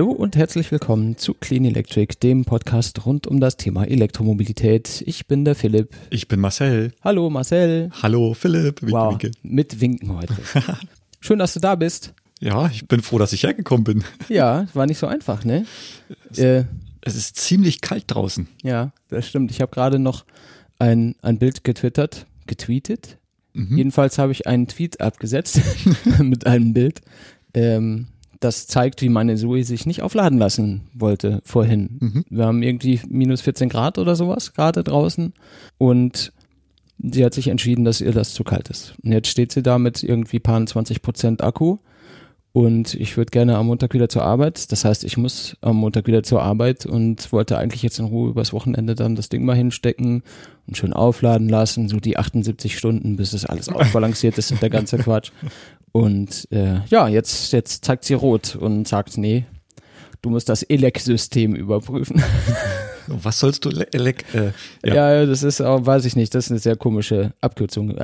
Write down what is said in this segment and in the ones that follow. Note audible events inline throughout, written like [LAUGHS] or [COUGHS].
Hallo und herzlich willkommen zu Clean Electric, dem Podcast rund um das Thema Elektromobilität. Ich bin der Philipp. Ich bin Marcel. Hallo Marcel. Hallo Philipp. Winke, wow, winke. mit Winken heute. [LAUGHS] Schön, dass du da bist. Ja, ich bin froh, dass ich hergekommen bin. Ja, war nicht so einfach, ne? Es, äh, es ist ziemlich kalt draußen. Ja, das stimmt. Ich habe gerade noch ein, ein Bild getwittert, getweetet. Mhm. Jedenfalls habe ich einen Tweet abgesetzt [LAUGHS] mit einem Bild. Ähm, das zeigt, wie meine Zoe sich nicht aufladen lassen wollte vorhin. Mhm. Wir haben irgendwie minus 14 Grad oder sowas gerade draußen und sie hat sich entschieden, dass ihr das zu kalt ist. Und jetzt steht sie da mit irgendwie paar 20 Prozent Akku und ich würde gerne am Montag wieder zur Arbeit. Das heißt, ich muss am Montag wieder zur Arbeit und wollte eigentlich jetzt in Ruhe übers Wochenende dann das Ding mal hinstecken und schön aufladen lassen, so die 78 Stunden, bis es alles [LAUGHS] ausbalanciert ist und der ganze Quatsch. Und äh, ja, jetzt, jetzt zeigt sie rot und sagt, nee, du musst das ELEC-System überprüfen. [LAUGHS] Was sollst du ELEC? Äh, ja. ja. das ist auch, weiß ich nicht, das ist eine sehr komische Abkürzung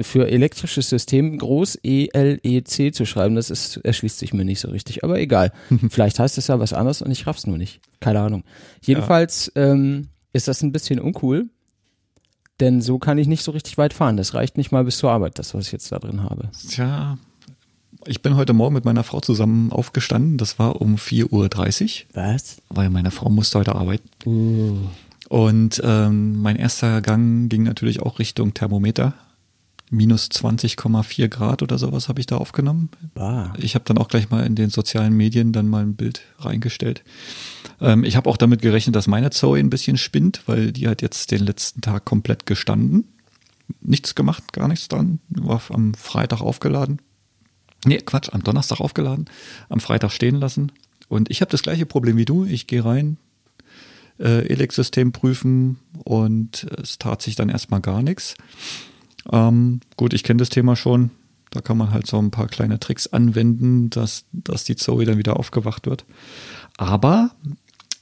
für elektrisches System groß E-L-E-C zu schreiben, das ist, erschließt sich mir nicht so richtig. Aber egal. [LAUGHS] Vielleicht heißt es ja was anderes und ich raff's nur nicht. Keine Ahnung. Jedenfalls ja. ähm, ist das ein bisschen uncool, denn so kann ich nicht so richtig weit fahren. Das reicht nicht mal bis zur Arbeit, das, was ich jetzt da drin habe. Tja, ich bin heute Morgen mit meiner Frau zusammen aufgestanden. Das war um 4.30 Uhr. Was? Weil meine Frau musste heute arbeiten. Uh. Und ähm, mein erster Gang ging natürlich auch Richtung Thermometer minus 20,4 Grad oder sowas habe ich da aufgenommen. Bah. Ich habe dann auch gleich mal in den sozialen Medien dann mal ein Bild reingestellt. Ähm, ich habe auch damit gerechnet, dass meine Zoe ein bisschen spinnt, weil die hat jetzt den letzten Tag komplett gestanden. Nichts gemacht, gar nichts dran. War am Freitag aufgeladen. Nee, Quatsch, am Donnerstag aufgeladen, am Freitag stehen lassen. Und ich habe das gleiche Problem wie du. Ich gehe rein, äh, Elec-System prüfen und es tat sich dann erstmal gar nichts. Ähm, gut, ich kenne das Thema schon. Da kann man halt so ein paar kleine Tricks anwenden, dass, dass die Zoe dann wieder aufgewacht wird. Aber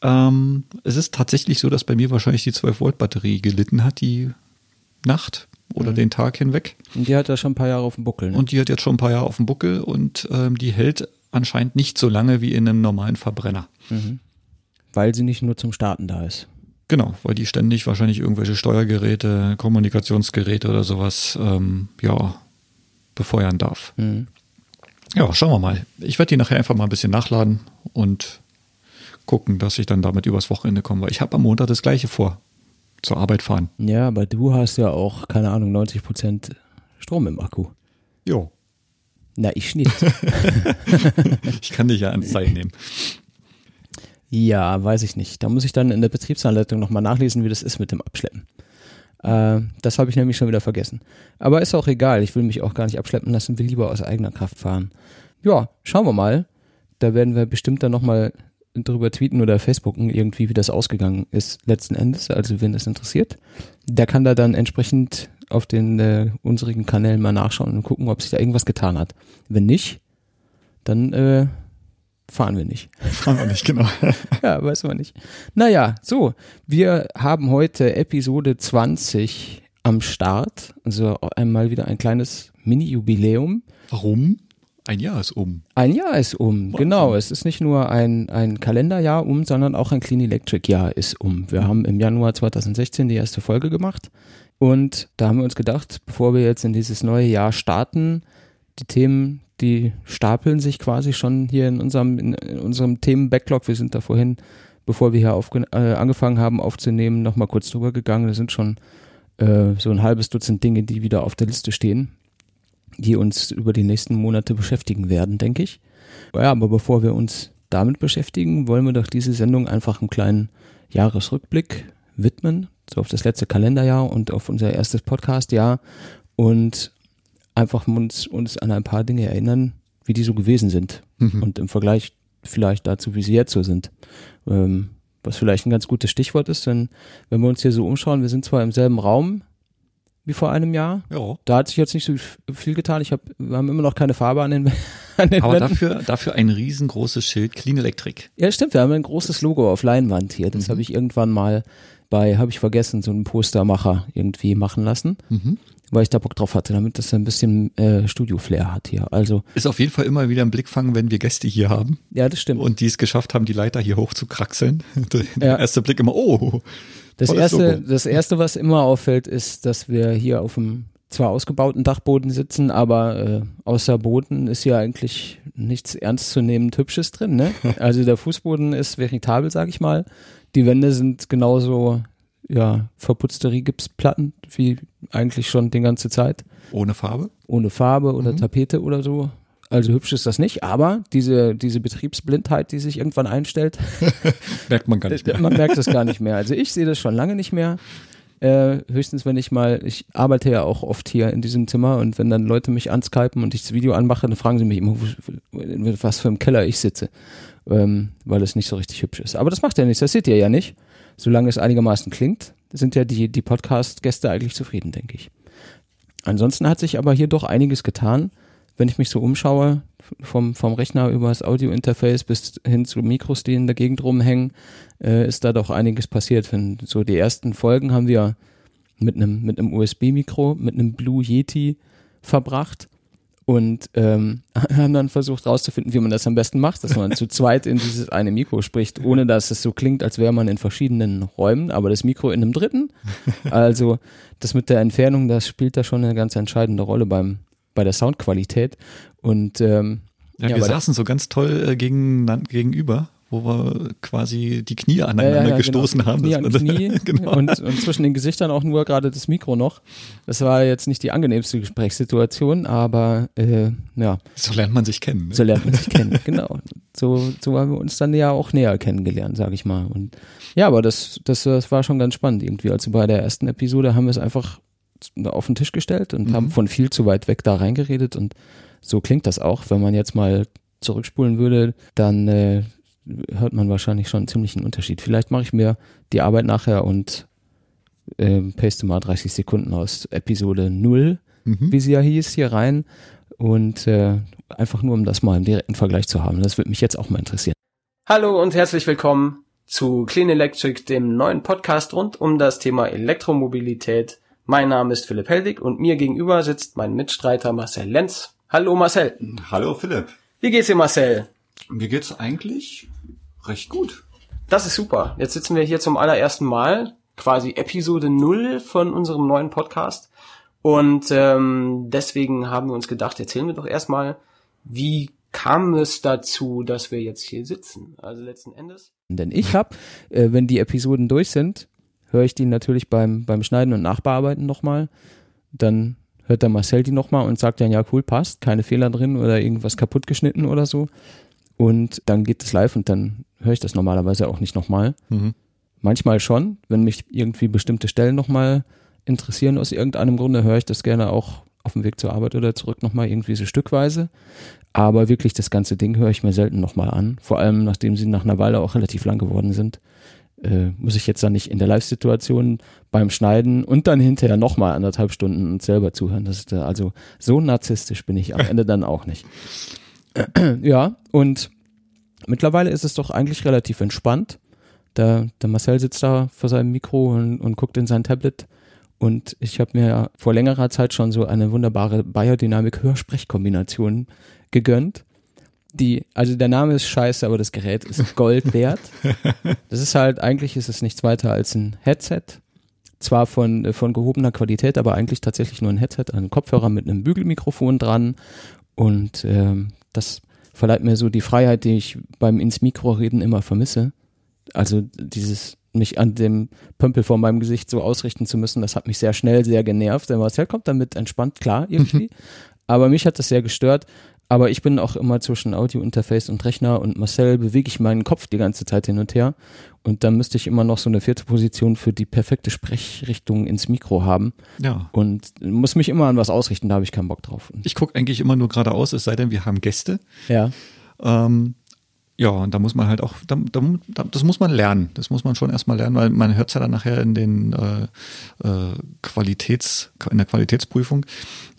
ähm, es ist tatsächlich so, dass bei mir wahrscheinlich die 12-Volt-Batterie gelitten hat, die Nacht oder mhm. den Tag hinweg. Und die hat ja schon ein paar Jahre auf dem Buckel. Ne? Und die hat jetzt schon ein paar Jahre auf dem Buckel und ähm, die hält anscheinend nicht so lange wie in einem normalen Verbrenner. Mhm. Weil sie nicht nur zum Starten da ist. Genau, weil die ständig wahrscheinlich irgendwelche Steuergeräte, Kommunikationsgeräte oder sowas, ähm, ja, befeuern darf. Mhm. Ja, schauen wir mal. Ich werde die nachher einfach mal ein bisschen nachladen und gucken, dass ich dann damit übers Wochenende komme, weil ich habe am Montag das gleiche vor. Zur Arbeit fahren. Ja, aber du hast ja auch, keine Ahnung, 90 Prozent Strom im Akku. Jo. Na, ich nicht. [LAUGHS] ich kann dich ja ans Zeit nehmen. Ja, weiß ich nicht. Da muss ich dann in der Betriebsanleitung nochmal nachlesen, wie das ist mit dem Abschleppen. Äh, das habe ich nämlich schon wieder vergessen. Aber ist auch egal. Ich will mich auch gar nicht abschleppen lassen, will lieber aus eigener Kraft fahren. Ja, schauen wir mal. Da werden wir bestimmt dann nochmal drüber tweeten oder Facebooken irgendwie, wie das ausgegangen ist letzten Endes. Also wenn das interessiert, der kann da dann entsprechend auf den äh, unseren Kanälen mal nachschauen und gucken, ob sich da irgendwas getan hat. Wenn nicht, dann äh, fahren wir nicht. [LAUGHS] Fahren wir nicht, genau. [LAUGHS] ja, weiß man nicht. Naja, so, wir haben heute Episode 20 am Start. Also einmal wieder ein kleines Mini-Jubiläum. Warum? Ein Jahr ist um. Ein Jahr ist um, Wahnsinn. genau. Es ist nicht nur ein, ein Kalenderjahr um, sondern auch ein Clean Electric Jahr ist um. Wir haben im Januar 2016 die erste Folge gemacht und da haben wir uns gedacht, bevor wir jetzt in dieses neue Jahr starten, die Themen, die stapeln sich quasi schon hier in unserem, in, unserem Themen-Backlog. Wir sind da vorhin, bevor wir hier äh, angefangen haben aufzunehmen, nochmal kurz drüber gegangen. Da sind schon äh, so ein halbes Dutzend Dinge, die wieder auf der Liste stehen, die uns über die nächsten Monate beschäftigen werden, denke ich. Ja, aber bevor wir uns damit beschäftigen, wollen wir doch diese Sendung einfach einen kleinen Jahresrückblick widmen, so auf das letzte Kalenderjahr und auf unser erstes Podcastjahr und einfach uns, uns an ein paar Dinge erinnern, wie die so gewesen sind. Mhm. Und im Vergleich vielleicht dazu, wie sie jetzt so sind. Ähm, was vielleicht ein ganz gutes Stichwort ist, denn wenn wir uns hier so umschauen, wir sind zwar im selben Raum wie vor einem Jahr. Ja. Da hat sich jetzt nicht so viel getan. Ich hab, wir haben immer noch keine Farbe an den, [LAUGHS] an den Aber Wänden. dafür, dafür ein riesengroßes Schild Clean Electric. Ja, stimmt, wir haben ein großes Logo auf Leinwand hier. Das habe ich irgendwann mal bei, habe ich vergessen, so einen Postermacher irgendwie machen lassen, weil ich da Bock drauf hatte, damit das ein bisschen äh, Studio-Flair hat hier. Also, Ist auf jeden Fall immer wieder ein Blickfang, wenn wir Gäste hier haben ja, das stimmt. und die es geschafft haben, die Leiter hier hoch zu kraxeln. [LAUGHS] Der Ja. erste Blick immer, oh, Das tolles erste, Logo. das erste, was immer auffällt, ist, dass wir hier auf dem zwar ausgebauten Dachboden sitzen, aber äh, außer Boden ist hier eigentlich nichts ernstzunehmend Hübsches drin. Ne? [LAUGHS] Also der Fußboden ist veritabel, sag ich mal. Die Wände sind genauso ja verputzte Rigipsplatten wie eigentlich schon die ganze Zeit, ohne Farbe. ohne Farbe oder Tapete oder so. Also hübsch ist das nicht, aber diese, diese Betriebsblindheit, die sich irgendwann einstellt, [LAUGHS] Merkt man gar nicht mehr. man merkt es gar nicht mehr. Also ich sehe das schon lange nicht mehr. Äh, höchstens, wenn ich mal, ich arbeite ja auch oft hier in diesem Zimmer und wenn dann Leute mich anskypen und ich das Video anmache, dann fragen sie mich immer, in was für einem Keller ich sitze, ähm, weil es nicht so richtig hübsch ist. Aber das macht ja nichts, das seht ihr ja nicht. Solange es einigermaßen klingt, sind ja die, die Podcast-Gäste eigentlich zufrieden, denke ich. Ansonsten hat sich aber hier doch einiges getan. Wenn ich mich so umschaue, vom, vom Rechner über das Audio-Interface bis hin zu Mikros, die in der Gegend rumhängen, äh, ist da doch einiges passiert. Wenn so die ersten Folgen haben wir mit einem mit einem USB-Mikro, mit einem Blue Yeti verbracht und ähm, [LAUGHS] haben dann versucht rauszufinden, wie man das am besten macht, dass man zu zweit in dieses eine Mikro spricht, ohne dass es so klingt, als wäre man in verschiedenen Räumen, aber das Mikro in einem dritten. Also das mit der Entfernung, das spielt da schon eine ganz entscheidende Rolle beim bei der Soundqualität und ähm, Ja, Ja, wir saßen so ganz toll äh, gegen, gegenüber, wo wir quasi die Knie aneinander Ja, ja, ja, gestoßen genau. haben. Knie an [LAUGHS] Knie [LAUGHS] genau. und, und zwischen den Gesichtern auch nur gerade das Mikro noch. Das war jetzt nicht die angenehmste Gesprächssituation, aber äh, ja, so lernt man sich kennen. Ne? so lernt man sich kennen. [LAUGHS] Genau. So, so haben wir uns dann ja auch näher kennengelernt, sage ich mal. Und ja, aber das, das, das war schon ganz spannend irgendwie. Also bei der ersten Episode haben wir es einfach auf den Tisch gestellt und Mhm. haben von viel zu weit weg da reingeredet und so klingt das auch. Wenn man jetzt mal zurückspulen würde, dann äh, hört man wahrscheinlich schon einen ziemlichen Unterschied. Vielleicht mache ich mir die Arbeit nachher und äh, paste mal 30 Sekunden aus Episode 0, Mhm. wie sie ja hieß, hier rein. Und äh, einfach nur, um das mal im direkten Vergleich zu haben. Das würde mich jetzt auch mal interessieren. Hallo und herzlich willkommen zu Clean Electric, dem neuen Podcast rund um das Thema Elektromobilität. Mein Name ist Philipp Helwig und mir gegenüber sitzt mein Mitstreiter Marcel Lenz. Hallo Marcel. Hallo Philipp. Wie geht's dir Marcel? Mir geht's eigentlich recht gut. Das ist super. Jetzt sitzen wir hier zum allerersten Mal, quasi Episode 0 von unserem neuen Podcast. Und ähm, deswegen haben wir uns gedacht, erzählen wir doch erstmal, wie kam es dazu, dass wir jetzt hier sitzen? Also letzten Endes. Denn ich habe, äh, wenn die Episoden durch sind, höre ich die natürlich beim, beim Schneiden und Nachbearbeiten nochmal. Dann hört der Marcel die nochmal und sagt dann, ja cool, passt, keine Fehler drin oder irgendwas kaputt geschnitten oder so. Und dann geht es live und dann höre ich das normalerweise auch nicht nochmal. Mhm. Manchmal schon, wenn mich irgendwie bestimmte Stellen nochmal interessieren aus irgendeinem Grunde, höre ich das gerne auch auf dem Weg zur Arbeit oder zurück nochmal irgendwie so stückweise. Aber wirklich das ganze Ding höre ich mir selten nochmal an. Vor allem, nachdem sie nach einer Weile auch relativ lang geworden sind, äh, muss ich jetzt dann nicht in der Live-Situation beim Schneiden und dann hinterher nochmal anderthalb Stunden und selber zuhören. Das ist, äh, also so narzisstisch bin ich am [LAUGHS] Ende dann auch nicht. ja, und mittlerweile ist es doch eigentlich relativ entspannt. Der, der Marcel sitzt da vor seinem Mikro und, und guckt in sein Tablet. Und ich habe mir vor längerer Zeit schon so eine wunderbare Biodynamik-Hörsprechkombination gegönnt. Die, also der Name ist scheiße, aber das Gerät ist [LAUGHS] Gold wert. Das ist halt, eigentlich ist es nichts weiter als ein Headset. Zwar von, äh, von gehobener Qualität, aber eigentlich tatsächlich nur ein Headset, ein Kopfhörer mit einem Bügelmikrofon dran. Und ähm, das verleiht mir so die Freiheit, die ich beim ins Mikro reden immer vermisse. Also dieses mich an dem Pömpel vor meinem Gesicht so ausrichten zu müssen, das hat mich sehr schnell sehr genervt. Der Marcel kommt damit entspannt klar irgendwie. [LAUGHS] Aber mich hat das sehr gestört. Aber ich bin auch immer zwischen Audio-Interface und Rechner und Marcel bewege ich meinen Kopf die ganze Zeit hin und her. Und dann müsste ich immer noch so eine vierte Position für die perfekte Sprechrichtung ins Mikro haben. Ja. Und muss mich immer an was ausrichten, da habe ich keinen Bock drauf. Ich gucke eigentlich immer nur geradeaus, es sei denn, wir haben Gäste. ja. Ähm, Ja, und da muss man halt auch, da, da, das muss man lernen. Das muss man schon erstmal lernen, weil man hört es ja dann nachher in den äh, äh, Qualitäts, in der Qualitätsprüfung,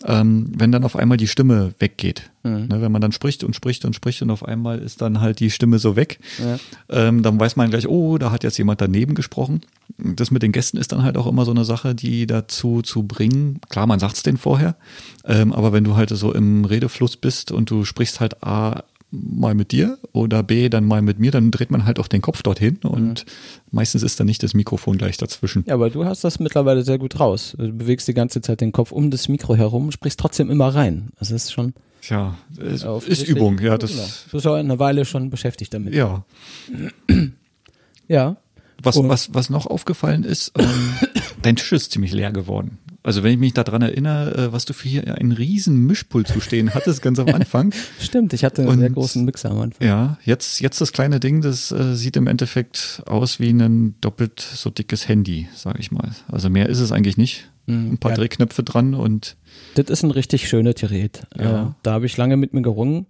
ähm, wenn dann auf einmal die Stimme weggeht. Mhm. Ne, wenn man dann spricht und spricht und spricht und auf einmal ist dann halt die Stimme so weg, ja. ähm, dann weiß man gleich, oh, da hat jetzt jemand daneben gesprochen. Das mit den Gästen ist dann halt auch immer so eine Sache, die dazu zu bringen. Klar, man sagt es denen vorher, ähm, aber wenn du halt so im Redefluss bist und du sprichst halt A, mal mit dir oder B, dann mal mit mir, dann dreht man halt auch den Kopf dorthin und mhm. meistens ist dann nicht das Mikrofon gleich dazwischen. Ja, aber du hast das mittlerweile sehr gut raus. Du bewegst die ganze Zeit den Kopf um das Mikro herum und sprichst trotzdem immer rein. Das ist schon. Ja, ist, ist Übung, ja. Das genau. Du bist ja eine Weile schon beschäftigt damit. Ja. ja. Was, was, was noch aufgefallen ist, ähm, [COUGHS] dein Tisch ist ziemlich leer geworden. Also wenn ich mich daran erinnere, äh, was du für hier einen riesen Mischpult zu stehen hattest, ganz am [LAUGHS] Anfang. Stimmt, ich hatte einen Und, sehr großen Mixer am Anfang. Ja, jetzt, jetzt das kleine Ding, das äh, sieht im Endeffekt aus wie ein doppelt so dickes Handy, sage ich mal. Also mehr ist es eigentlich nicht. Mhm, ein paar ja. Drehknöpfe dran und. Das ist ein richtig schönes Gerät. Ja. Äh, da habe ich lange mit mir gerungen,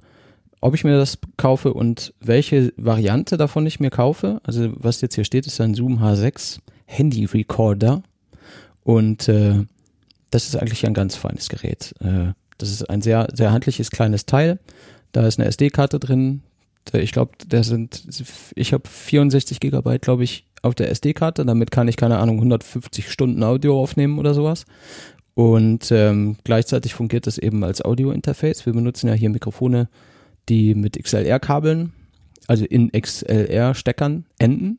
ob ich mir das kaufe und welche Variante davon ich mir kaufe. Also was jetzt hier steht, ist ein Zoom H6 Handy Recorder. Und äh, das ist eigentlich ein ganz feines Gerät. Äh, das ist ein sehr, sehr handliches kleines Teil. Da ist eine SD-Karte drin. Ich glaube, da sind, ich habe 64 Gigabyte, glaube ich, auf der SD-Karte. Damit kann ich, keine Ahnung, 150 Stunden Audio aufnehmen oder sowas. Und ähm, gleichzeitig fungiert das eben als Audio-Interface. Wir benutzen ja hier Mikrofone, die mit XLR-Kabeln, also in XLR-Steckern enden.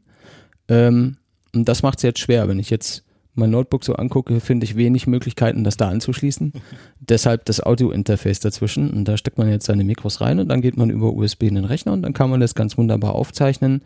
Ähm, und das macht es jetzt schwer, wenn ich jetzt mein Notebook so angucke, finde ich wenig Möglichkeiten, das da anzuschließen. [LAUGHS] Deshalb das Audio-Interface dazwischen. Und da steckt man jetzt seine Mikros rein und dann geht man über USB in den Rechner und dann kann man das ganz wunderbar aufzeichnen.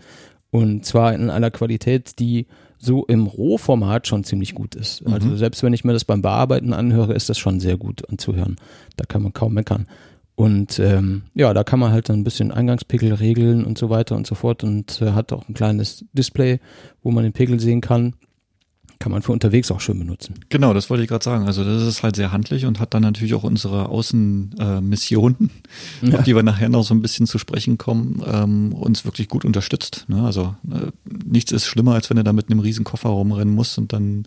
Und zwar in einer Qualität, die so im Rohformat schon ziemlich gut ist. Mhm. Also selbst wenn ich mir das beim Bearbeiten anhöre, ist das schon sehr gut anzuhören. Da kann man kaum meckern. Und ähm, ja, da kann man halt dann ein bisschen Eingangspegel regeln und so weiter und so fort und äh, hat auch ein kleines Display, wo man den Pegel sehen kann kann man für unterwegs auch schön benutzen. Genau, das wollte ich gerade sagen. Also das ist halt sehr handlich und hat dann natürlich auch unsere Außenmissionen, äh, ja. auf die wir nachher noch so ein bisschen zu sprechen kommen, ähm, uns wirklich gut unterstützt. Ne? Also äh, nichts ist schlimmer, als wenn du da mit einem riesen Koffer rumrennen musst und dann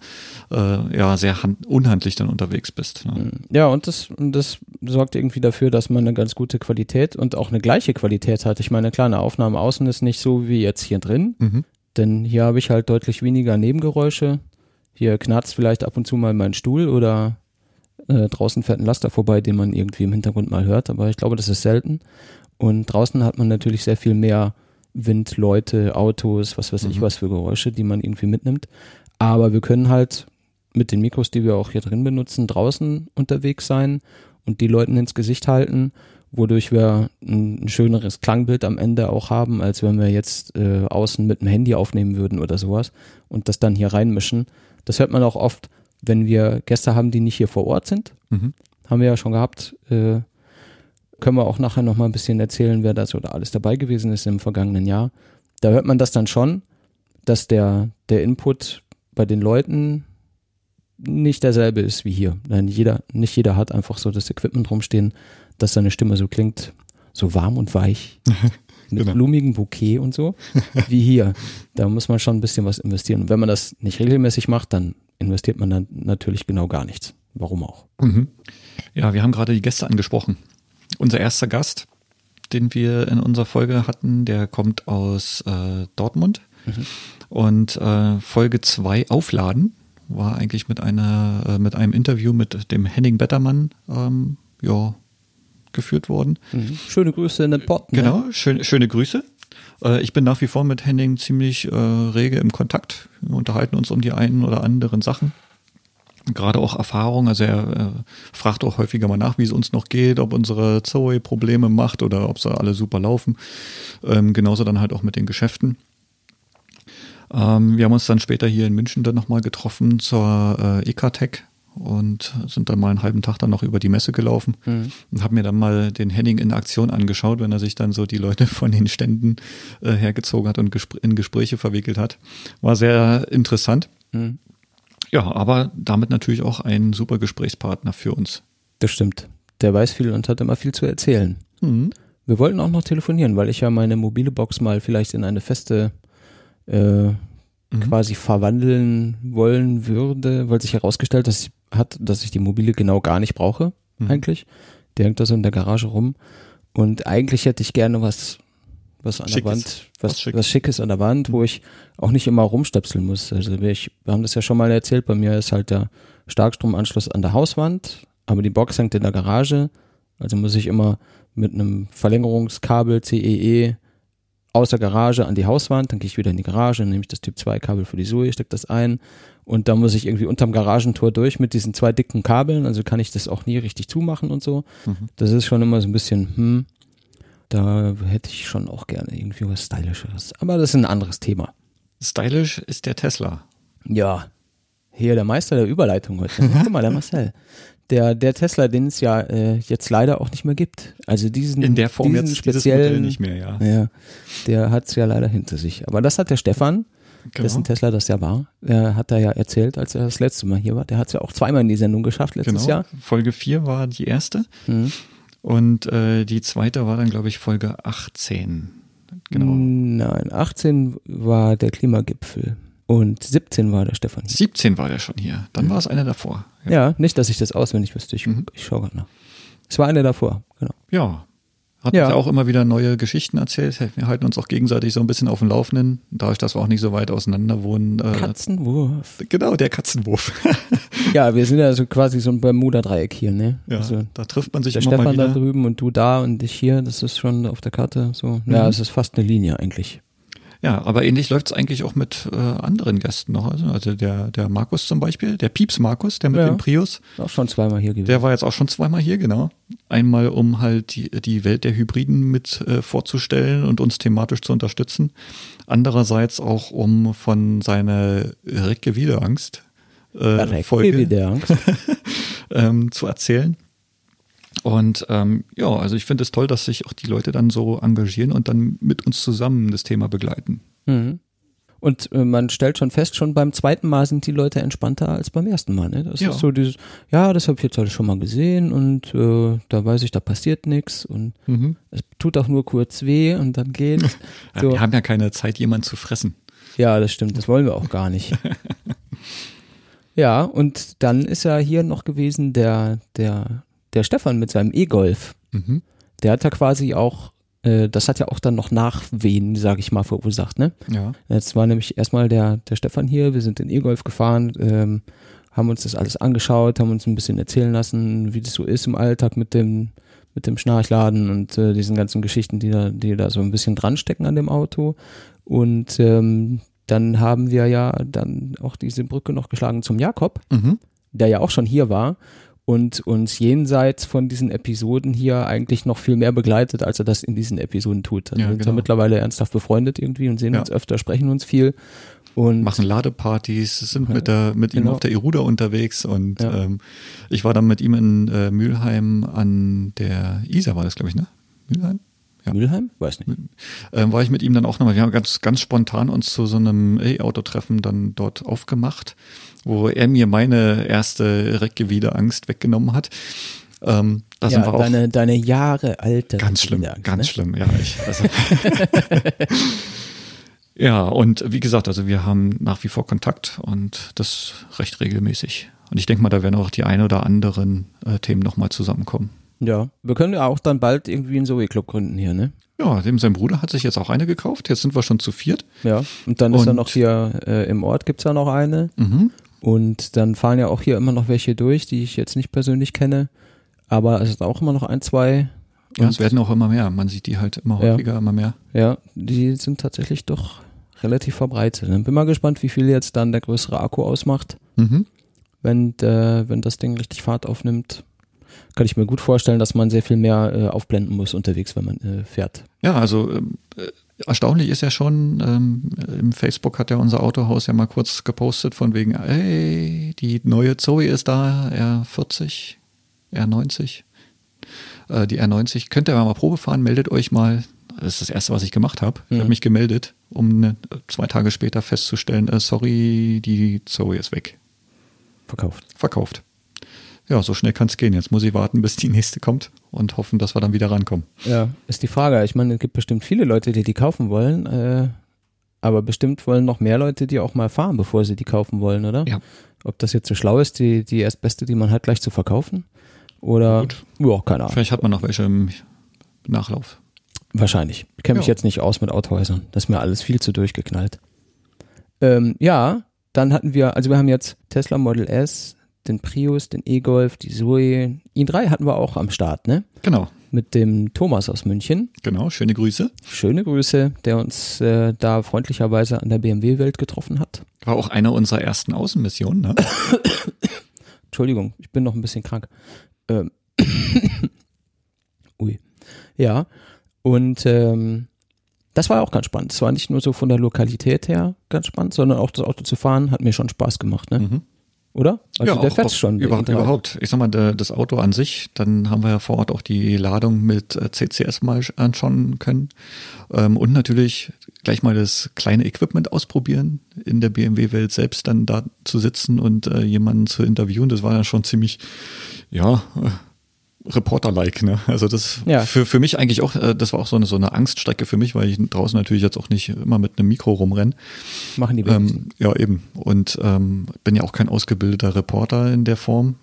äh, ja sehr unhandlich dann unterwegs bist. Ne? Mhm. Ja, und das, das sorgt irgendwie dafür, dass man eine ganz gute Qualität und auch eine gleiche Qualität hat. Ich meine, klar, eine Aufnahme außen ist nicht so wie jetzt hier drin. Mhm. Denn hier habe ich halt deutlich weniger Nebengeräusche. Hier knarzt vielleicht ab und zu mal mein Stuhl oder äh, draußen fährt ein Laster vorbei, den man irgendwie im Hintergrund mal hört, aber ich glaube, das ist selten. Und draußen hat man natürlich sehr viel mehr Wind, Leute, Autos, was weiß mhm. ich was für Geräusche, die man irgendwie mitnimmt. Aber wir können halt mit den Mikros, die wir auch hier drin benutzen, draußen unterwegs sein und die Leuten ins Gesicht halten, wodurch wir ein, schöneres Klangbild am Ende auch haben, als wenn wir jetzt äh, außen mit dem Handy aufnehmen würden oder sowas und das dann hier reinmischen. Das hört man auch oft, wenn wir Gäste haben, die nicht hier vor Ort sind. Mhm. Haben wir ja schon gehabt. Äh, können wir auch nachher noch mal ein bisschen erzählen, wer da so da alles dabei gewesen ist im vergangenen Jahr. Da hört man das dann schon, dass der, der Input bei den Leuten nicht derselbe ist wie hier. Nicht jeder, nicht jeder hat einfach so das Equipment rumstehen, dass seine Stimme so klingt, so warm und weich. [LAUGHS] mit genau. blumigem Bouquet und so, [LAUGHS] wie hier. Da muss man schon ein bisschen was investieren. Und wenn man das nicht regelmäßig macht, dann investiert man dann natürlich genau gar nichts. Warum auch? Mhm. Ja, wir haben gerade die Gäste angesprochen. Unser erster Gast, den wir in unserer Folge hatten, der kommt aus äh, Dortmund. Mhm. Und äh, Folge 2 Aufladen war eigentlich mit einer, äh, mit einem Interview mit dem Henning Bettermann ähm, ja, geführt worden. Mhm. Schöne Grüße in den Pott. Ne? Genau, schön, schöne Grüße. Äh, ich bin nach wie vor mit Henning ziemlich äh, rege im Kontakt. Wir unterhalten uns um die einen oder anderen Sachen. Gerade auch Erfahrung, also er äh, fragt auch häufiger mal nach, wie es uns noch geht, ob unsere Zoe Probleme macht oder ob sie alle super laufen. Ähm, genauso dann halt auch mit den Geschäften. Ähm, wir haben uns dann später hier in München dann nochmal getroffen zur äh, EKTech und sind dann mal einen halben Tag dann noch über die Messe gelaufen mhm. und habe mir dann mal den Henning in Aktion angeschaut, wenn er sich dann so die Leute [LAUGHS] von den Ständen äh, hergezogen hat und gespr in Gespräche verwickelt hat. War sehr interessant. Mhm. Ja, aber damit natürlich auch ein super Gesprächspartner für uns. Das stimmt. Der weiß viel und hat immer viel zu erzählen. Mhm. Wir wollten auch noch telefonieren, weil ich ja meine mobile Box mal vielleicht in eine feste äh, Mhm. quasi verwandeln wollen würde, weil sich herausgestellt dass hat, dass ich die mobile genau gar nicht brauche, Mhm. eigentlich. Der hängt da so in der Garage rum. Und eigentlich hätte ich gerne was, was an Schickes. der Wand, was, Was Schickes. was Schickes an der Wand, wo ich auch nicht immer rumstöpseln muss. Also ich, wir haben das ja schon mal erzählt, bei mir ist halt der Starkstromanschluss an der Hauswand, aber die Box hängt in der Garage. Also muss ich immer mit einem Verlängerungskabel CEE aus der Garage an die Hauswand, dann gehe ich wieder in die Garage, nehme ich das Typ 2 Kabel für die Zoe, stecke das ein und dann muss ich irgendwie unterm Garagentor durch mit diesen zwei dicken Kabeln, also kann ich das auch nie richtig zumachen und so. Mhm. Das ist schon immer so ein bisschen, hm, da hätte ich schon auch gerne irgendwie was Stylischeres. Aber das ist ein anderes Thema. Stylisch ist der Tesla. Ja, hier der Meister der Überleitung heute. [LAUGHS] Guck mal, der Marcel. Der, der Tesla, den es ja äh, jetzt leider auch nicht mehr gibt. Also diesen, In der Form diesen jetzt speziellen, nicht mehr, ja. Ja, der hat es ja leider hinter sich. Aber das hat der Stefan, Genau. dessen Tesla das ja war, der hat er ja erzählt, als er das letzte Mal hier war. Der hat es ja auch zweimal in die Sendung geschafft letztes Genau. Jahr. Folge 4 war die erste Mhm. und äh, die zweite war dann, glaube ich, Folge 18. Genau. Nein, 18 war der Klimagipfel und 17 war der Stefan. hier. 17 war der schon hier. Dann war es einer davor. Ja, nicht, dass ich das auswendig wüsste. Ich, Mhm. ich schaue gerade nach. Es war einer davor, genau. Ja. Hat Ja. uns auch immer wieder neue Geschichten erzählt. Wir halten uns auch gegenseitig so ein bisschen auf dem Laufenden. Dadurch, dass wir auch nicht so weit auseinander wohnen. Äh, Katzenwurf. genau, der Katzenwurf. [LAUGHS] Ja, wir sind ja so quasi so ein Bermuda-Dreieck hier, ne? ja, Also da trifft man sich der immer mal Stefan da wieder. drüben und du da und ich hier, das ist schon auf der Karte so. Ja, Mhm. es ist fast eine Linie eigentlich. Ja, aber ähnlich läuft es eigentlich auch mit äh, anderen Gästen noch. Also, also der, der Markus zum Beispiel, der Pieps Markus, der mit Ja. dem Prius, Auch schon zweimal hier gewesen. der war jetzt auch schon zweimal hier, genau. Einmal, um halt die, die Welt der Hybriden mit äh, vorzustellen und uns thematisch zu unterstützen. Andererseits auch, um von seiner Recke Wiederangst äh, Folge [LAUGHS] ähm, zu erzählen. Und ähm, ja, also ich finde es toll, dass sich auch die Leute dann so engagieren und dann mit uns zusammen das Thema begleiten. mhm. Und äh, man stellt schon fest, schon beim zweiten Mal sind die Leute entspannter als beim ersten Mal. Ne? Das Ja. ist so dieses, ja, das habe ich jetzt alles schon mal gesehen und äh, da weiß ich, da passiert nichts und Mhm. es tut auch nur kurz weh und dann geht. [LAUGHS] Ja, So. Wir haben ja keine Zeit, jemanden zu fressen. Ja, das stimmt, das wollen wir auch gar nicht. [LAUGHS] ja, und dann ist ja hier noch gewesen der, der, der Stefan mit seinem E-Golf. Mhm. Der hat ja quasi auch, äh, das hat ja auch dann noch Nachwehen, sag ich mal, verursacht, ne? Ja. Jetzt war nämlich erstmal der, der Stefan hier, wir sind in E-Golf gefahren, ähm, haben uns das alles angeschaut, haben uns ein bisschen erzählen lassen, wie das so ist im Alltag mit dem, mit dem Schnarchladen und äh, diesen ganzen Geschichten, die da, die da so ein bisschen dran stecken an dem Auto. Und ähm, dann haben wir ja dann auch diese Brücke noch geschlagen zum Jakob, Mhm. der ja auch schon hier war und uns jenseits von diesen Episoden hier eigentlich noch viel mehr begleitet, als er das in diesen Episoden tut. Also Ja, wir sind ja genau. mittlerweile ernsthaft befreundet irgendwie und sehen Ja. uns öfter, sprechen uns viel. Und Machen Ladepartys, sind mit, der, mit ihm Genau. auf der Iruda unterwegs und Ja. ähm, ich war dann mit ihm in äh, Mülheim an der Isar, war das, glaube ich, ne? Mülheim? Ja. Mülheim? Weiß nicht. ähm, war ich mit ihm dann auch nochmal, wir haben ganz, ganz spontan uns zu so einem E-Auto-Treffen dann dort aufgemacht, wo er mir meine erste Recke-Wieder-Angst weggenommen hat. Ähm, da sind wir ja, auch deine, deine Jahre alte ganz schlimm, Wiederangst, ganz ne? schlimm, ja. Ich, also [LAUGHS] [LAUGHS] ja, und wie gesagt, also wir haben nach wie vor Kontakt und das recht regelmäßig. Und ich denke mal, da werden auch die ein oder anderen äh, Themen nochmal zusammenkommen. Ja, wir können ja auch dann bald irgendwie einen Zoe-Club gründen hier, ne? Ja, dem sein Bruder hat sich jetzt auch eine gekauft. Jetzt sind wir schon zu viert. Ja, und dann ist ja Und- noch hier äh, im Ort gibt's ja noch eine. Mhm. Und dann fahren ja auch hier immer noch welche durch, die ich jetzt nicht persönlich kenne. Aber es sind auch immer noch ein, zwei. Ja, Und- es werden auch immer mehr. Man sieht die halt immer Ja. häufiger, immer mehr. Ja, die sind tatsächlich doch relativ verbreitet. Bin mal gespannt, wie viel jetzt dann der größere Akku ausmacht, Mhm. wenn, äh, wenn das Ding richtig Fahrt aufnimmt. Kann ich mir gut vorstellen, dass man sehr viel mehr äh, aufblenden muss unterwegs, wenn man äh, fährt. Ja, also äh, erstaunlich ist ja schon, ähm, im Facebook hat ja unser Autohaus ja mal kurz gepostet von wegen, hey, die neue Zoe ist da, R40, R90. Äh, die R90, könnt ihr mal Probe fahren, meldet euch mal. Das ist das Erste, was ich gemacht habe. Ich Mhm. habe mich gemeldet, um ne, zwei Tage später festzustellen, äh, sorry, die Zoe ist weg. Verkauft. Verkauft. Ja, so schnell kann es gehen. Jetzt muss ich warten, bis die nächste kommt und hoffen, dass wir dann wieder rankommen. Ja, ist die Frage. Ich meine, es gibt bestimmt viele Leute, die die kaufen wollen, äh, aber bestimmt wollen noch mehr Leute die auch mal fahren, bevor sie die kaufen wollen, oder? Ja. Ob das jetzt so schlau ist, die, die erstbeste, die man hat, gleich zu verkaufen? Oder, Gut. ja, keine Ahnung. Vielleicht hat man noch welche im Nachlauf. Wahrscheinlich. Ich kenne mich Ja. jetzt nicht aus mit Autohäusern. Das ist mir alles viel zu durchgeknallt. Ähm, ja, dann hatten wir, also wir haben jetzt Tesla Model S, den Prius, den E-Golf, die Zoe. i3 hatten wir auch am Start, ne? Genau, Mit dem Thomas aus München. genau. Schöne Grüße. Schöne Grüße, der uns äh, da freundlicherweise an der BMW-Welt getroffen hat. War auch eine unserer ersten Außenmissionen, ne? [COUGHS] Entschuldigung, ich bin noch ein bisschen krank. Ähm. [COUGHS] Ui. Ja, und ähm, das war auch ganz spannend. Es war nicht nur so von der Lokalität her ganz spannend, sondern auch das Auto zu fahren hat mir schon Spaß gemacht, ne? Mhm. Oder? Also der auch- fährt auch schon. der Überhaupt, i3. überhaupt. Ich sag mal, der, das Auto an sich, dann haben wir ja vor Ort auch die Ladung mit äh, CCS mal anschauen können. Ähm, und natürlich gleich mal das kleine Equipment ausprobieren, in der BMW-Welt selbst dann da zu sitzen und äh, jemanden zu interviewen. Das war ja schon ziemlich, ja, äh, Reporter-like, ne? Also das Ja. für, für mich eigentlich auch, äh, das war auch so eine, so eine Angststrecke für mich, weil ich draußen natürlich jetzt auch nicht immer mit einem Mikro rumrenne. Machen die. Ähm, ja, eben. Und ähm, bin ja auch kein ausgebildeter Reporter in der Form.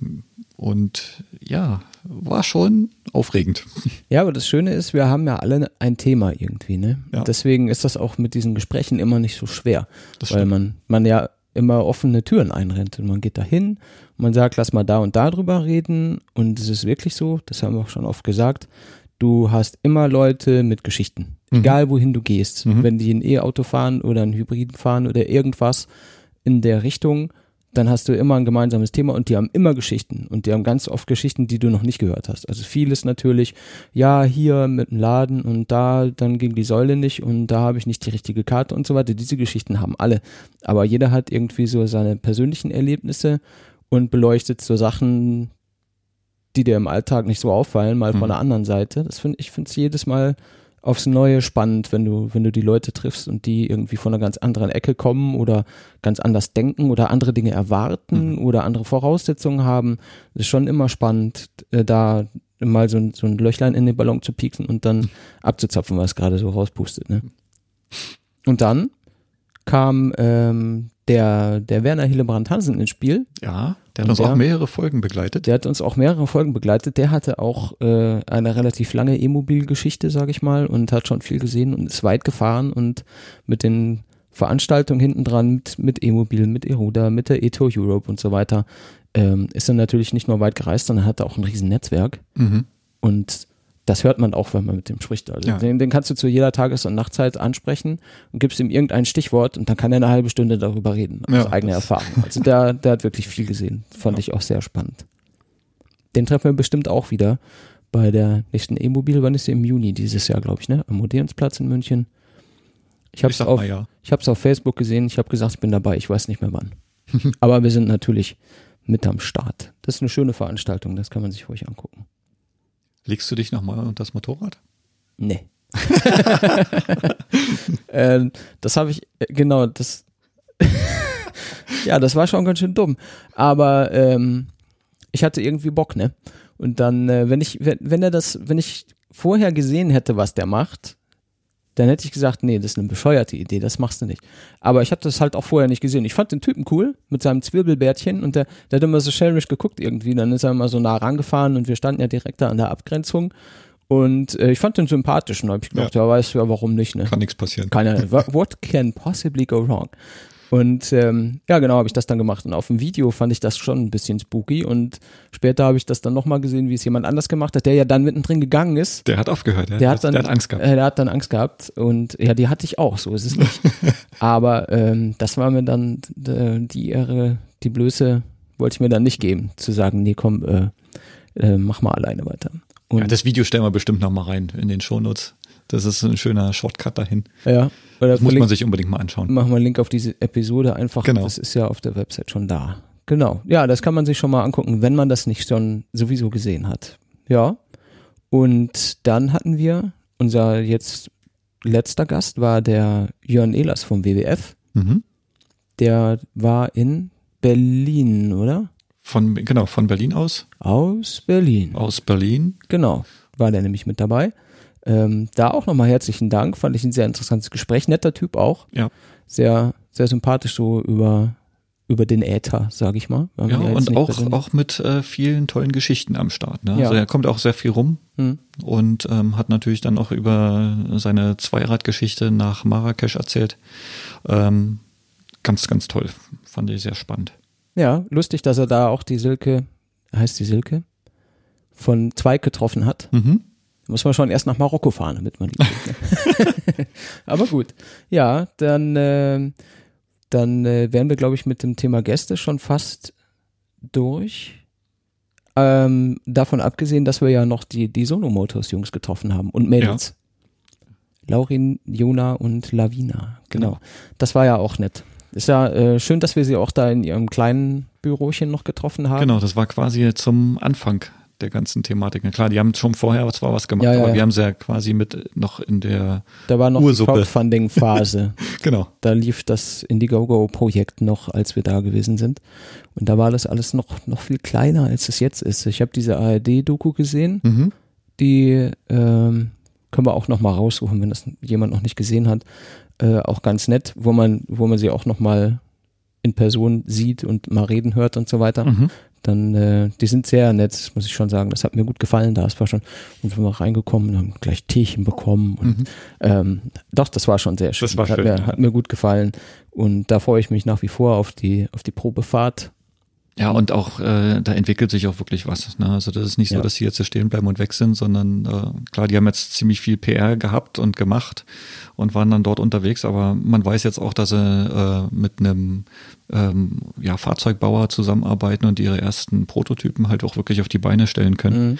Und ja, war schon aufregend. [LAUGHS] Ja, aber das Schöne ist, wir haben ja alle ein Thema irgendwie, ne? Ja. Deswegen ist das auch mit diesen Gesprächen immer nicht so schwer. Das weil stimmt. man, man ja immer offene Türen einrennt und man geht da hin, man sagt, lass mal da und da drüber reden und es ist wirklich so, das haben wir auch schon oft gesagt, du hast immer Leute mit Geschichten, Mhm. egal wohin du gehst, Mhm. wenn die ein E-Auto fahren oder ein Hybriden fahren oder irgendwas in der Richtung, dann hast du immer ein gemeinsames Thema und die haben immer Geschichten und die haben ganz oft Geschichten, die du noch nicht gehört hast. Also vieles natürlich, ja, hier mit dem Laden und da, dann ging die Säule nicht und da habe ich nicht die richtige Karte und so weiter. Diese Geschichten haben alle. Aber jeder hat irgendwie so seine persönlichen Erlebnisse und beleuchtet so Sachen, die dir im Alltag nicht so auffallen, mal Mhm. von der anderen Seite. Das finde ich finde es jedes Mal aufs Neue spannend, wenn du, wenn du die Leute triffst und die irgendwie von einer ganz anderen Ecke kommen oder ganz anders denken oder andere Dinge erwarten Mhm. oder andere Voraussetzungen haben. Das ist schon immer spannend, äh, da mal so ein, so ein Löchlein in den Ballon zu pieksen und dann abzuzapfen, was gerade so rauspustet. Ne? Und dann kam ähm, der, der Werner Hillebrand Hansen ins Spiel. Ja, der hat uns der- auch mehrere Folgen begleitet. Der hat uns auch mehrere Folgen begleitet. Der hatte auch äh, eine relativ lange E-Mobil-Geschichte, sage ich mal, und hat schon viel gesehen und ist weit gefahren und mit den Veranstaltungen hinten dran, mit, mit E-Mobil, mit E-Ruder, mit der E-Tour Europe und so weiter, ähm, ist er natürlich nicht nur weit gereist, sondern hat auch ein riesen Netzwerk. Mhm. Und das hört man auch, wenn man mit dem spricht. Also Ja. den, den kannst du zu jeder Tages- und Nachtzeit ansprechen und gibst ihm irgendein Stichwort und dann kann er eine halbe Stunde darüber reden, aus Ja, eigener Erfahrung. Also der, der hat wirklich viel gesehen. Fand ich auch sehr spannend. Den treffen wir bestimmt auch wieder bei der nächsten E-Mobil. Wann ist sie? Im Juni dieses Jahr, glaube ich, ne? Am Odeonsplatz in München. Ich habe es auf, ja. ich auf Facebook gesehen. Ich habe gesagt, ich bin dabei. Ich weiß nicht mehr wann. [LAUGHS] Aber wir sind natürlich mit am Start. Das ist eine schöne Veranstaltung. Das kann man sich ruhig angucken. Legst du dich nochmal unter das Motorrad? Nee. [LAUGHS] ähm, das habe ich, äh, genau, das, [LAUGHS] ja, das war schon ganz schön dumm. Aber ähm, ich hatte irgendwie Bock, ne? Und dann, äh, wenn ich, wenn, wenn er das, wenn ich vorher gesehen hätte, was der macht, dann hätte ich gesagt, nee, das ist eine bescheuerte Idee, das machst du nicht. Aber ich hatte das halt auch vorher nicht gesehen. Ich fand den Typen cool mit seinem Zwirbelbärtchen und der, der hat immer so schelmisch geguckt irgendwie. Dann ist er immer so nah rangefahren und wir standen ja direkt da an der Abgrenzung. Und äh, ich fand den sympathisch und habe ich gedacht, ja. weißt du ja, warum nicht, ne? Kann nichts passieren. Keine What can possibly go wrong? Und ähm, ja, genau, habe ich das dann gemacht. Und auf dem Video fand ich das schon ein bisschen spooky. Und später habe ich das dann nochmal gesehen, wie es jemand anders gemacht hat, der ja dann mittendrin gegangen ist. Der hat aufgehört, ja. Der hat dann der hat Angst gehabt. Äh, der hat dann Angst gehabt. Und ja, die hatte ich auch, so ist es nicht. [LAUGHS] Aber ähm, das war mir dann äh, die Ehre, die Blöße wollte ich mir dann nicht geben, zu sagen, nee, komm, äh, äh, mach mal alleine weiter. Und ja, das Video stellen wir bestimmt nochmal rein in den Shownotes. Das ist ein schöner Shortcut dahin. ja, Das muss man sich unbedingt mal anschauen. machen wir einen Link auf diese Episode einfach. Genau. Das ist ja auf der Website schon da. Genau. Ja, das kann man sich schon mal angucken, wenn man das nicht schon sowieso gesehen hat. Ja. Und dann hatten wir, unser jetzt letzter Gast war der Jörn Ehlers vom WWF. Mhm. Der war in Berlin, oder? Von, genau, von Berlin aus. Aus Berlin. Aus Berlin. Genau, war der nämlich mit dabei. Ähm, da auch nochmal herzlichen Dank, fand ich ein sehr interessantes Gespräch. Netter Typ auch. Ja. Sehr, sehr sympathisch so über, über den Äther, sage ich mal. Ja, und auch, auch mit äh, vielen tollen Geschichten am Start. Ne? Ja. Also er kommt auch sehr viel rum hm. und ähm, hat natürlich dann auch über seine Zweiradgeschichte nach Marrakesch erzählt. Ähm, ganz, ganz toll. Fand ich sehr spannend. Ja, lustig, dass er da auch die Silke, heißt die Silke, von Zweig getroffen hat. Mhm. Muss man schon erst nach Marokko fahren, damit man die ne? [LAUGHS] Aber gut. Ja, dann, äh, dann äh, wären wir, glaube ich, mit dem Thema Gäste schon fast durch. Ähm, davon abgesehen, dass wir ja noch die, die Sono Motors Jungs getroffen haben und Mädels. Ja. Laurin, Jona und Lavina. Genau. genau. Das war ja auch nett. Ist ja äh, schön, dass wir sie auch da in ihrem kleinen Bürochen noch getroffen haben. Genau, das war quasi zum Anfang der ganzen Thematik. Klar, die haben schon vorher zwar was gemacht, ja, ja, aber wir haben sie ja quasi mit noch in der Da war noch Ursuppe. die Crowdfunding-Phase. [LAUGHS] genau. Da lief das Indiegogo-Projekt noch, als wir da gewesen sind. Und da war das alles noch, noch viel kleiner, als es jetzt ist. Ich habe diese ARD-Doku gesehen, mhm. die ähm, können wir auch noch mal raussuchen, wenn das jemand noch nicht gesehen hat äh, auch ganz nett, wo man, wo man sie auch nochmal in Person sieht und mal reden hört und so weiter. Mhm. Dann, äh, die sind sehr nett, muss ich schon sagen. Das hat mir gut gefallen da. Es war schon, und wir reingekommen und haben gleich Teechen bekommen. Und, mhm. ähm, doch, das war schon sehr schön. Das war schön. Hat mir, hat mir gut gefallen. Und da freue ich mich nach wie vor auf die, auf die Probefahrt ja, und auch äh, da entwickelt sich auch wirklich was. Ne? Also das ist nicht so, dass sie jetzt stehen bleiben und weg sind, sondern äh, klar, die haben jetzt ziemlich viel PR gehabt und gemacht und waren dann dort unterwegs, aber man weiß jetzt auch, dass sie äh, mit einem ähm, ja, Fahrzeugbauer zusammenarbeiten und ihre ersten Prototypen halt auch wirklich auf die Beine stellen können. Mhm.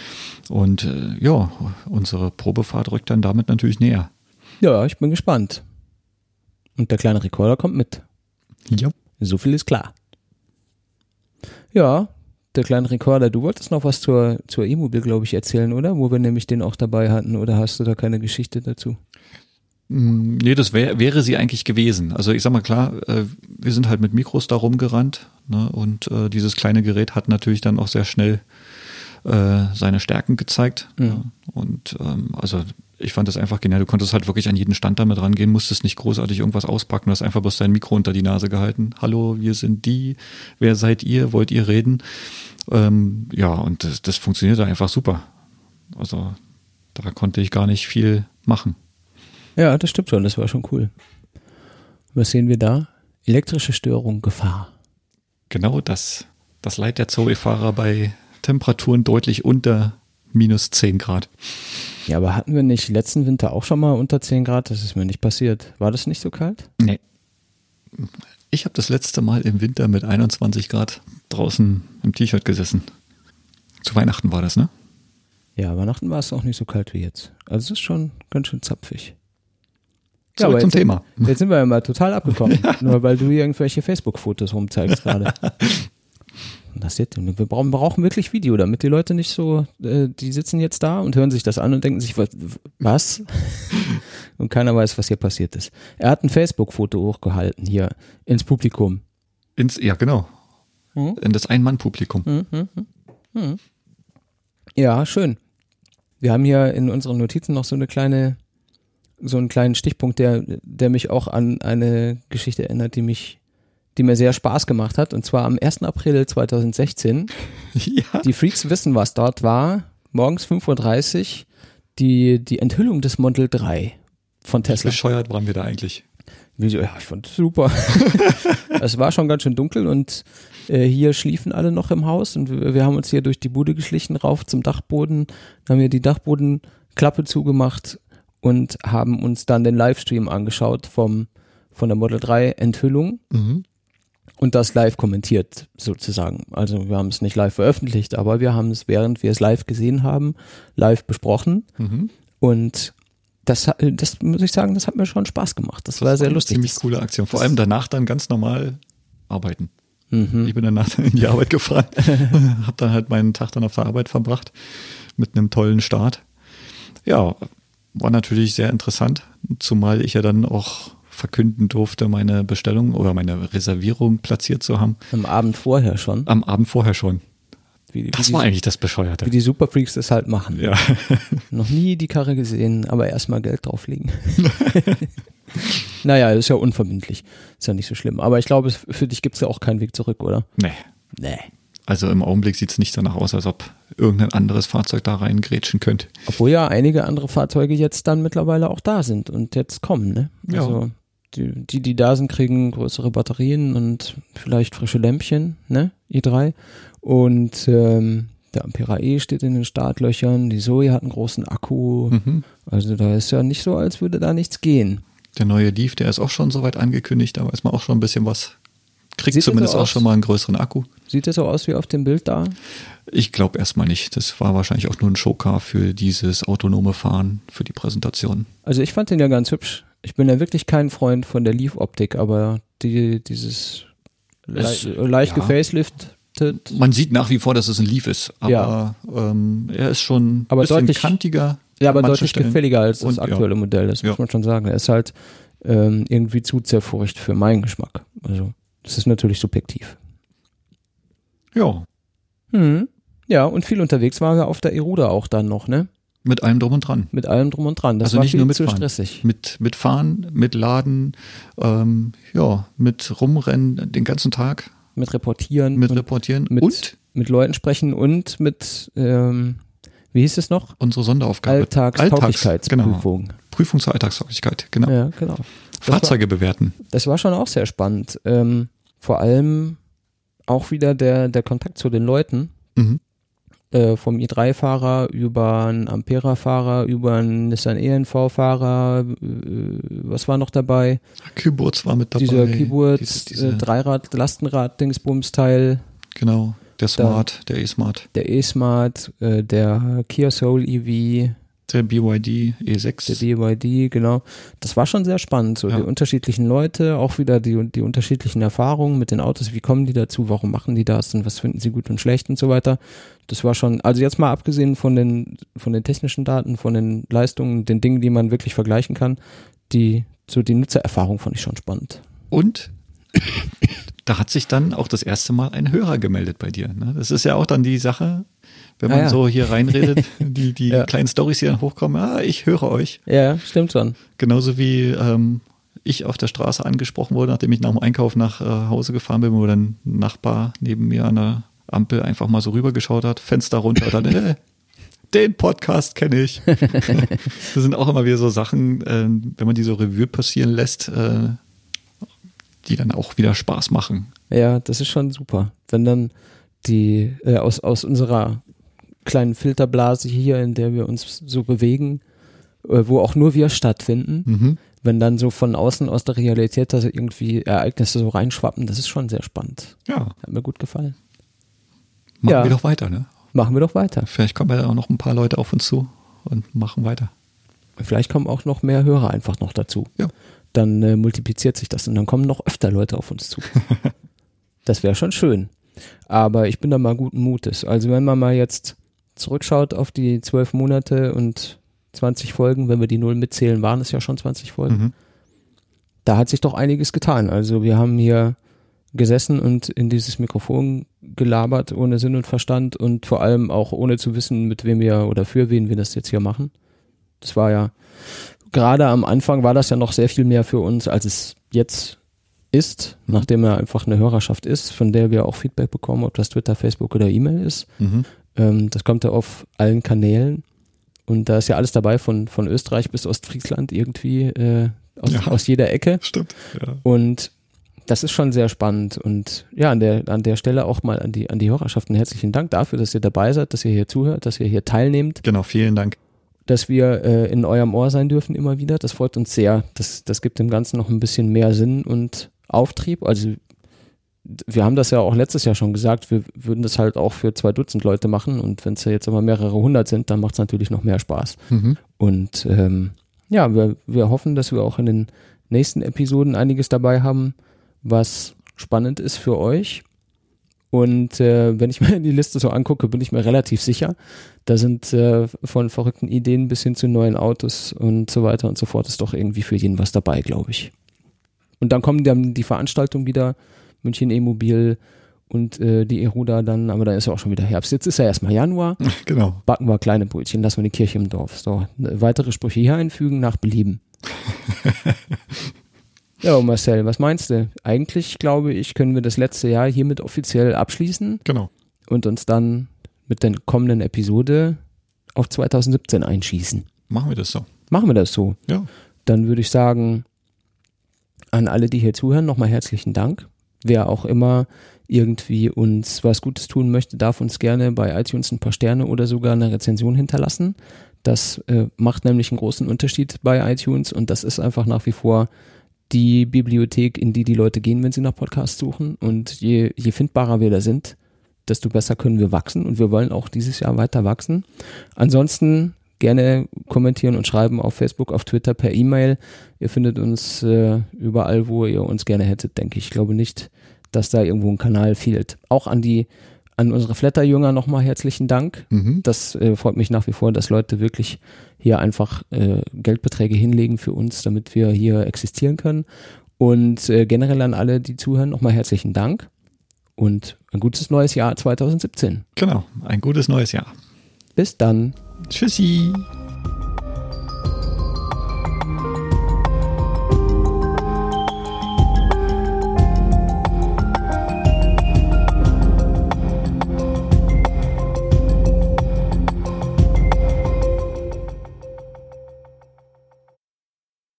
Und äh, ja, unsere Probefahrt rückt dann damit natürlich näher. Ja, ich bin gespannt. Und der kleine Rekorder kommt mit. Ja. So viel ist klar. Ja, der kleine Rekorder, du wolltest noch was zur, zur E-Mobil, glaube ich, erzählen, oder? Wo wir nämlich den auch dabei hatten, oder hast du da keine Geschichte dazu? Mm, nee, das wär, wäre sie eigentlich gewesen. Also ich sag mal klar, äh, wir sind halt mit Mikros da rumgerannt ne, und äh, dieses kleine Gerät hat natürlich dann auch sehr schnell äh, seine Stärken gezeigt. Ja. Und ähm, also ich fand das einfach genial. Du konntest halt wirklich an jeden Stand damit rangehen, musstest nicht großartig irgendwas auspacken, du hast einfach bloß dein Mikro unter die Nase gehalten. Hallo, wir sind die, wer seid ihr, wollt ihr reden? Ähm, ja, und das, das funktionierte einfach super. Also da konnte ich gar nicht viel machen. Ja, das stimmt schon, das war schon cool. Was sehen wir da? Elektrische Störung, Gefahr. Genau das. Das Leid der Zoe-Fahrer bei Temperaturen deutlich unter minus 10 Grad. Ja, aber hatten wir nicht letzten Winter auch schon mal unter 10 Grad? Das ist mir nicht passiert. War das nicht so kalt? Nee. Ich habe das letzte Mal im Winter mit 21 Grad draußen im T-Shirt gesessen. Zu Weihnachten war das, ne? Ja, Weihnachten war es auch nicht so kalt wie jetzt. Also es ist schon ganz schön zapfig. Zurück ja, zum jetzt, Thema. Jetzt sind wir ja mal total abgekommen. [LAUGHS] Nur weil du irgendwelche Facebook-Fotos rumzeigst gerade. [LAUGHS] das jetzt, wir brauchen, brauchen wirklich Video, damit die Leute nicht so, äh, die sitzen jetzt da und hören sich das an und denken sich, was? [LAUGHS] und keiner weiß, was hier passiert ist. Er hat ein Facebook-Foto hochgehalten hier ins Publikum. Ins, ja, genau. Hm? In das Ein-Mann-Publikum. Hm, hm, hm, hm. Ja, schön. Wir haben hier in unseren Notizen noch so eine kleine, so einen kleinen Stichpunkt, der, der mich auch an eine Geschichte erinnert, die mich die mir sehr Spaß gemacht hat. Und zwar am 1. April 2016. Ja. Die Freaks wissen, was dort war. Morgens 5.30 Uhr die, die Enthüllung des Model 3 von Tesla. Wie bescheuert waren wir da eigentlich? Ja, ich fand es super. [LAUGHS] es war schon ganz schön dunkel und äh, hier schliefen alle noch im Haus und wir, wir, haben uns hier durch die Bude geschlichen rauf zum Dachboden, haben wir die Dachbodenklappe zugemacht und haben uns dann den Livestream angeschaut vom von der Model 3 Enthüllung. Mhm und das live kommentiert sozusagen. Also wir haben es nicht live veröffentlicht, aber wir haben es, während wir es live gesehen haben, live besprochen. Mhm. Und das, das muss ich sagen, das hat mir schon Spaß gemacht. Das, das war sehr lustig. Ziemlich coole Aktion. Vor allem danach dann ganz normal arbeiten. Mhm. Ich bin danach in die Arbeit gefahren, [LAUGHS] habe dann halt meinen Tag dann auf der Arbeit verbracht mit einem tollen Start. Ja, war natürlich sehr interessant, zumal ich ja dann auch verkünden durfte, meine Bestellung oder meine Reservierung platziert zu haben. Am Abend vorher schon. Am Abend vorher schon. Wie, wie Das die, war eigentlich das Bescheuerte. wie die Superfreaks das halt machen. Ja. [LAUGHS] Noch nie die Karre gesehen, aber erstmal Geld drauflegen. [LAUGHS] naja, ist ja unverbindlich. Ist ja nicht so schlimm. Aber ich glaube, es- für dich gibt's ja auch keinen Weg zurück, oder? Nee. Nee. Also im Augenblick sieht es nicht danach aus, als ob irgendein anderes Fahrzeug da reingrätschen könnte. Obwohl ja einige andere Fahrzeuge jetzt dann mittlerweile auch da sind und jetzt kommen, ne? Ja. Also die, die, die da sind, kriegen größere Batterien und vielleicht frische Lämpchen, ne? i3. Und ähm, der Ampera E steht in den Startlöchern, die Zoe hat einen großen Akku. Mhm. Also da ist ja nicht so, als würde da nichts gehen. Der neue Leaf, der ist auch schon soweit angekündigt, da weiß man auch schon ein bisschen was. Kriegt Sieht zumindest so auch schon mal einen größeren Akku. Sieht das so aus wie auf dem Bild da? Ich glaube erstmal nicht. Das war wahrscheinlich auch nur ein Showcar für dieses autonome Fahren, für die Präsentation. Also ich fand den ja ganz hübsch. Ich bin ja wirklich kein Freund von der Leaf-Optik, aber die, dieses le Es- leicht ja. gefaceliftet, Man sieht nach wie vor, dass es ein Leaf ist, aber Ja. ähm, er ist schon ein Aber bisschen deutlich- kantiger. ja, aber deutlich Stellen. gefälliger als das Und, ja. aktuelle Modell, das muss man schon sagen. Er ist halt ähm, irgendwie zu zerfurcht für meinen Geschmack. Also das ist natürlich subjektiv. Ja, Hm. Ja, und viel unterwegs waren wir auf der Eruda auch dann noch, ne? Mit allem drum und dran. Mit allem drum und dran. Das Also war nicht nur zu mitfahren. stressig. Mit, mit Fahren, mit Laden, ähm, ja, mit Rumrennen den ganzen Tag, Mit Reportieren, mit Reportieren mit, und mit Leuten sprechen und mit, ähm, wie hieß es noch? unsere Sonderaufgabe. Alltags, genau. Alltagstauglichkeitsprüfung. Prüfung zur Alltagstauglichkeit, genau. Ja, genau. Das war, Fahrzeuge bewerten. das war schon auch sehr spannend. Ähm, vor allem auch wieder der, der Kontakt zu den Leuten. Mhm. Äh, vom i3-Fahrer über einen Ampera-Fahrer, über einen Nissan ENV-Fahrer, äh, was war noch dabei? Keyboards war mit dabei. Dieser Dieses- diese, äh, Dreirad, Lastenrad, Dingsbums-Teil, genau, der Smart, der E-Smart, der E-Smart, äh, der Kia Soul EV, der BYD der E6. BYD, genau. Das war schon sehr spannend, so Ja. die unterschiedlichen Leute, auch wieder die, die unterschiedlichen Erfahrungen mit den Autos, wie kommen die dazu, warum machen die das und was finden sie gut und schlecht und so weiter. Das war schon, also jetzt mal abgesehen von den, von den technischen Daten, von den Leistungen, den Dingen, die man wirklich vergleichen kann, die, so die Nutzererfahrung fand ich schon spannend. Und [COUGHS] da hat sich dann auch das erste Mal ein Hörer gemeldet bei dir. Ne? Das ist ja auch dann die Sache, wenn man Ah, ja. so hier reinredet, [LAUGHS] die, die Ja. kleinen Stories, die dann hochkommen, ah, ich höre euch. Ja, stimmt schon. Genauso wie ähm, ich auf der Straße angesprochen wurde, nachdem ich nach dem Einkauf nach äh, Hause gefahren bin, wo dann ein Nachbar neben mir an der Ampel einfach mal so rübergeschaut hat, Fenster runter dann, [LAUGHS] äh, den Podcast kenne ich. [LAUGHS] das sind auch immer wieder so Sachen, äh, wenn man die so Revue passieren lässt, äh, die dann auch wieder Spaß machen. Ja, das ist schon super. Wenn dann die äh, aus, aus unserer kleinen Filterblase hier, in der wir uns so bewegen, äh, wo auch nur wir stattfinden, Mhm. wenn dann so von außen aus der Realität da irgendwie Ereignisse so reinschwappen, das ist schon sehr spannend. Ja, Hat mir gut gefallen. machen Ja. wir doch weiter, ne? Machen wir doch weiter. Vielleicht kommen ja auch noch ein paar Leute auf uns zu und machen weiter. Vielleicht kommen auch noch mehr Hörer einfach noch dazu. Ja. Dann äh, multipliziert sich das und dann kommen noch öfter Leute auf uns zu. [LAUGHS] das wäre schon schön. Aber ich bin da mal guten Mutes. Also wenn man mal jetzt zurückschaut auf die zwölf Monate und 20 Folgen, wenn wir die Null mitzählen, waren es ja schon 20 Folgen. Mhm. Da hat sich doch einiges getan. Also wir haben hier gesessen und in dieses Mikrofon gelabert ohne Sinn und Verstand und vor allem auch ohne zu wissen, mit wem wir oder für wen wir das jetzt hier machen. Das war ja, gerade am Anfang war das ja noch sehr viel mehr für uns, als es jetzt ist, nachdem er einfach eine Hörerschaft ist, von der wir auch Feedback bekommen, ob das Twitter, Facebook oder E-Mail ist. Mhm. Ähm, das kommt ja auf allen Kanälen. Und da ist ja alles dabei, von, von Österreich bis Ostfriesland irgendwie, äh, aus, Ja. aus jeder Ecke. Stimmt. Ja. Und das ist schon sehr spannend. Und ja, an der, an der Stelle auch mal an die, an die Hörerschaften herzlichen Dank dafür, dass ihr dabei seid, dass ihr hier zuhört, dass ihr hier teilnehmt, Genau, vielen Dank. dass wir äh, in eurem Ohr sein dürfen immer wieder. Das freut uns sehr. Das, das gibt dem Ganzen noch ein bisschen mehr Sinn und Auftrieb. Also wir haben das ja auch letztes Jahr schon gesagt, wir würden das halt auch für zwei Dutzend Leute machen und wenn es ja jetzt immer mehrere hundert sind, dann macht es natürlich noch mehr Spaß. Mhm. Und ähm, ja, wir, wir hoffen, dass wir auch in den nächsten Episoden einiges dabei haben, was spannend ist für euch. Und äh, wenn ich [LAUGHS] mir die Liste so angucke, bin ich mir relativ sicher. Da sind äh, von verrückten Ideen bis hin zu neuen Autos und so weiter und so fort ist doch irgendwie für jeden was dabei, glaube ich. Und dann kommen dann die Veranstaltungen wieder, München E-Mobil und äh, die Eruda dann, aber da ist ja auch schon wieder Herbst. Jetzt ist ja erstmal Januar. [LAUGHS] Genau. Backen wir kleine Brötchen, lassen wir die Kirche im Dorf. So, weitere Sprüche hier einfügen nach Belieben. [LAUGHS] ja, Marcel, was meinst du? Eigentlich, glaube ich, können wir das letzte Jahr hiermit offiziell abschließen Genau. und uns dann mit der kommenden Episode auf 2017 einschießen. Machen wir das so. Machen wir das so. Ja. Dann würde ich sagen, an alle, die hier zuhören, nochmal herzlichen Dank. Wer auch immer irgendwie uns was Gutes tun möchte, darf uns gerne bei iTunes ein paar Sterne oder sogar eine Rezension hinterlassen. Das äh, macht nämlich einen großen Unterschied bei iTunes und das ist einfach nach wie vor die Bibliothek, in die die Leute gehen, wenn sie nach Podcasts suchen. Und je, je findbarer wir da sind, desto besser können wir wachsen und wir wollen auch dieses Jahr weiter wachsen. Ansonsten gerne kommentieren und schreiben auf Facebook, auf Twitter, per E-Mail. Ihr findet uns äh, überall, wo ihr uns gerne hättet, denke ich. Ich glaube nicht, dass da irgendwo ein Kanal fehlt. Auch an die, an unsere Flatter-Jünger nochmal herzlichen Dank. Mhm. Das äh, freut mich nach wie vor, dass Leute wirklich hier einfach äh, Geldbeträge hinlegen für uns, damit wir hier existieren können. Und äh, generell an alle, die zuhören, nochmal herzlichen Dank und ein gutes neues Jahr 2017. Genau. Ein gutes neues Jahr. Bis dann. Tschüssi.